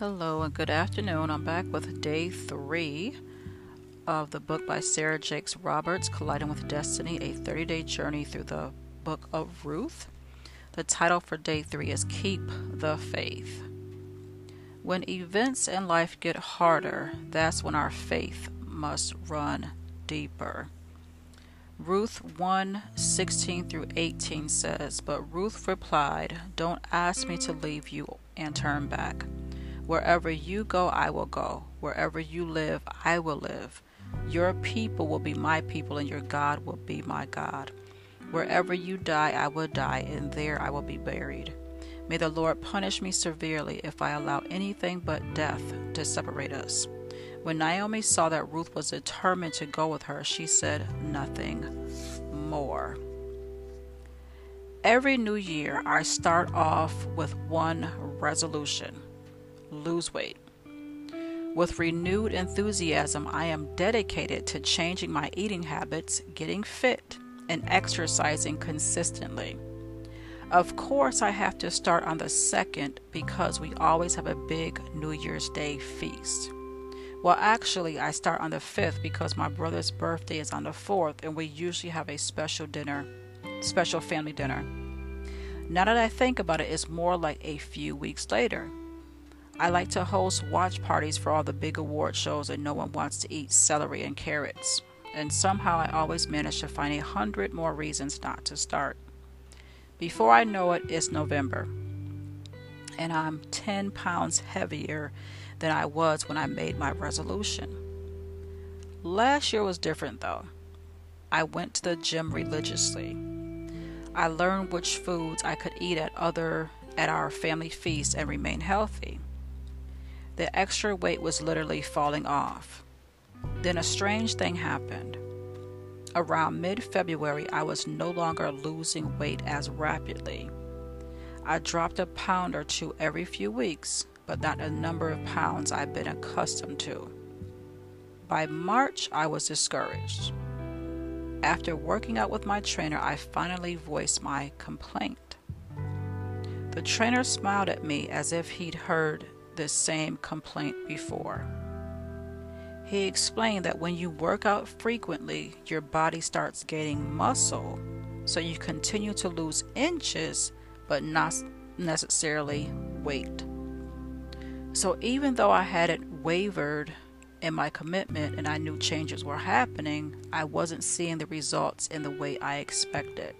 Hello and good afternoon. I'm back with day three of the book by Sarah Jakes Roberts, Colliding with Destiny, a 30 day journey through the book of Ruth. The title for day three is Keep the Faith. When events in life get harder, that's when our faith must run deeper. Ruth 1 16 through 18 says, But Ruth replied, Don't ask me to leave you and turn back. Wherever you go, I will go. Wherever you live, I will live. Your people will be my people, and your God will be my God. Wherever you die, I will die, and there I will be buried. May the Lord punish me severely if I allow anything but death to separate us. When Naomi saw that Ruth was determined to go with her, she said nothing more. Every new year, I start off with one resolution lose weight. With renewed enthusiasm, I am dedicated to changing my eating habits, getting fit, and exercising consistently. Of course, I have to start on the second because we always have a big New Year's Day feast. Well, actually, I start on the 5th because my brother's birthday is on the 4th, and we usually have a special dinner, special family dinner. Now that I think about it, it's more like a few weeks later. I like to host watch parties for all the big award shows, and no one wants to eat celery and carrots. And somehow I always manage to find a hundred more reasons not to start. Before I know it, it's November, and I'm 10 pounds heavier than I was when I made my resolution. Last year was different though. I went to the gym religiously. I learned which foods I could eat at other at our family feast and remain healthy. The extra weight was literally falling off. Then a strange thing happened. Around mid February, I was no longer losing weight as rapidly. I dropped a pound or two every few weeks, but not a number of pounds I'd been accustomed to. By March, I was discouraged. After working out with my trainer, I finally voiced my complaint. The trainer smiled at me as if he'd heard the same complaint before. He explained that when you work out frequently, your body starts gaining muscle, so you continue to lose inches, but not necessarily weight. So even though I hadn't wavered in my commitment and I knew changes were happening, I wasn't seeing the results in the way I expected.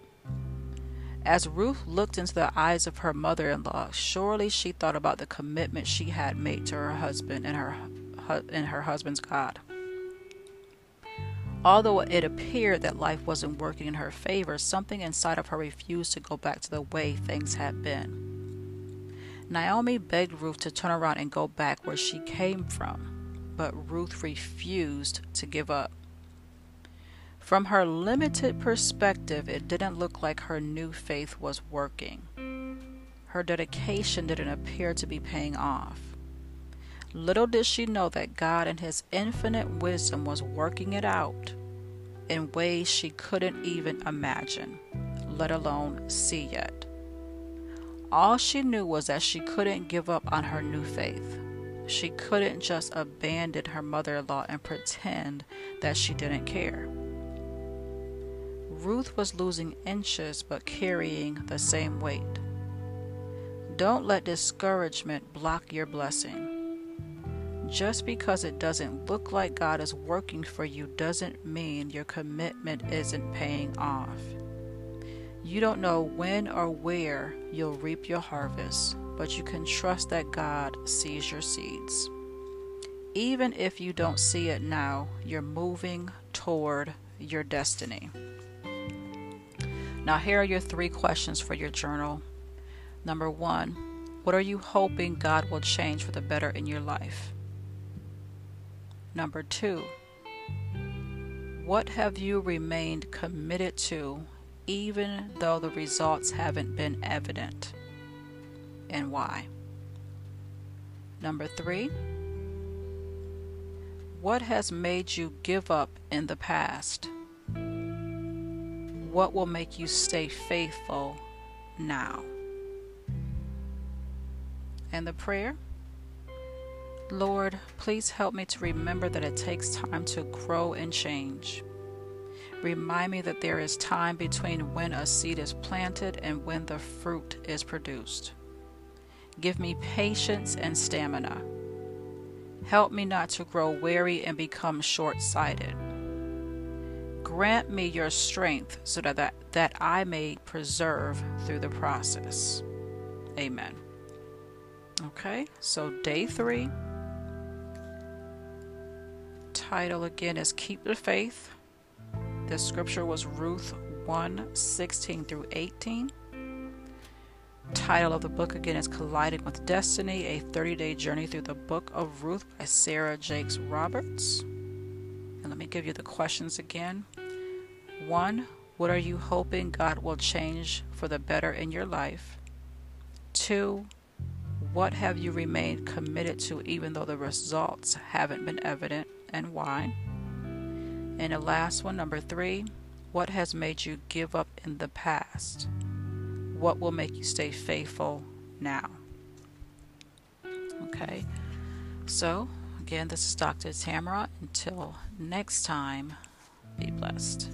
As Ruth looked into the eyes of her mother in law, surely she thought about the commitment she had made to her husband and her, and her husband's God. Although it appeared that life wasn't working in her favor, something inside of her refused to go back to the way things had been. Naomi begged Ruth to turn around and go back where she came from, but Ruth refused to give up. From her limited perspective, it didn't look like her new faith was working. Her dedication didn't appear to be paying off. Little did she know that God, in His infinite wisdom, was working it out in ways she couldn't even imagine, let alone see yet. All she knew was that she couldn't give up on her new faith. She couldn't just abandon her mother in law and pretend that she didn't care. Ruth was losing inches but carrying the same weight. Don't let discouragement block your blessing. Just because it doesn't look like God is working for you doesn't mean your commitment isn't paying off. You don't know when or where you'll reap your harvest, but you can trust that God sees your seeds. Even if you don't see it now, you're moving toward your destiny. Now, here are your three questions for your journal. Number one, what are you hoping God will change for the better in your life? Number two, what have you remained committed to even though the results haven't been evident? And why? Number three, what has made you give up in the past? What will make you stay faithful now? And the prayer Lord, please help me to remember that it takes time to grow and change. Remind me that there is time between when a seed is planted and when the fruit is produced. Give me patience and stamina. Help me not to grow weary and become short sighted. Grant me your strength so that, that, that I may preserve through the process. Amen. Okay, so day three. Title again is Keep the Faith. The scripture was Ruth 1 16 through 18. Title of the book again is Colliding with Destiny A 30 Day Journey Through the Book of Ruth by Sarah Jakes Roberts. And let me give you the questions again. One, what are you hoping God will change for the better in your life? Two, what have you remained committed to even though the results haven't been evident and why? And the last one, number three, what has made you give up in the past? What will make you stay faithful now? Okay, so again, this is Dr. Tamara. Until next time, be blessed.